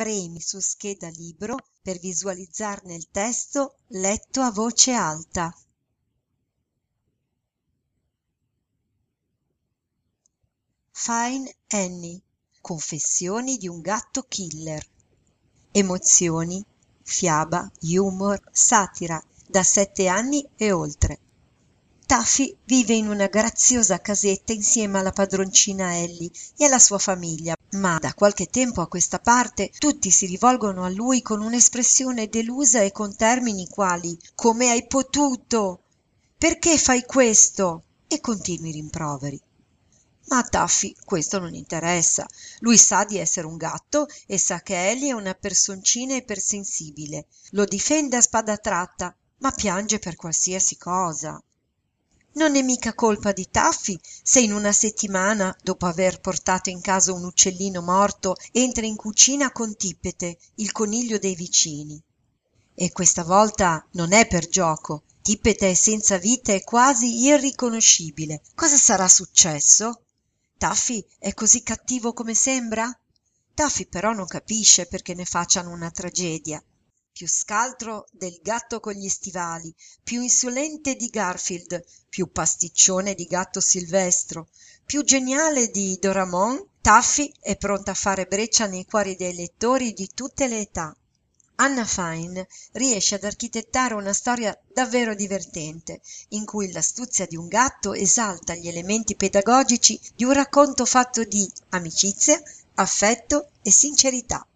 premi su scheda libro per visualizzarne il testo letto a voce alta. Fine Annie. Confessioni di un gatto killer. Emozioni, fiaba, humor, satira, da sette anni e oltre. Taffy vive in una graziosa casetta insieme alla padroncina Ellie e alla sua famiglia, ma da qualche tempo a questa parte tutti si rivolgono a lui con un'espressione delusa e con termini quali come hai potuto? Perché fai questo? e continui rimproveri. Ma a Taffy questo non interessa. Lui sa di essere un gatto e sa che Ellie è una personcina ipersensibile. Lo difende a spada tratta, ma piange per qualsiasi cosa. Non è mica colpa di Taffy se in una settimana, dopo aver portato in casa un uccellino morto, entra in cucina con Tippete, il coniglio dei vicini. E questa volta non è per gioco. Tippete è senza vita e quasi irriconoscibile. Cosa sarà successo? Taffy è così cattivo come sembra? Taffy però non capisce perché ne facciano una tragedia più scaltro del gatto con gli stivali, più insolente di Garfield, più pasticcione di gatto silvestro, più geniale di Doramon, Taffy è pronta a fare breccia nei cuori dei lettori di tutte le età. Anna Fine riesce ad architettare una storia davvero divertente, in cui l'astuzia di un gatto esalta gli elementi pedagogici di un racconto fatto di amicizia, affetto e sincerità.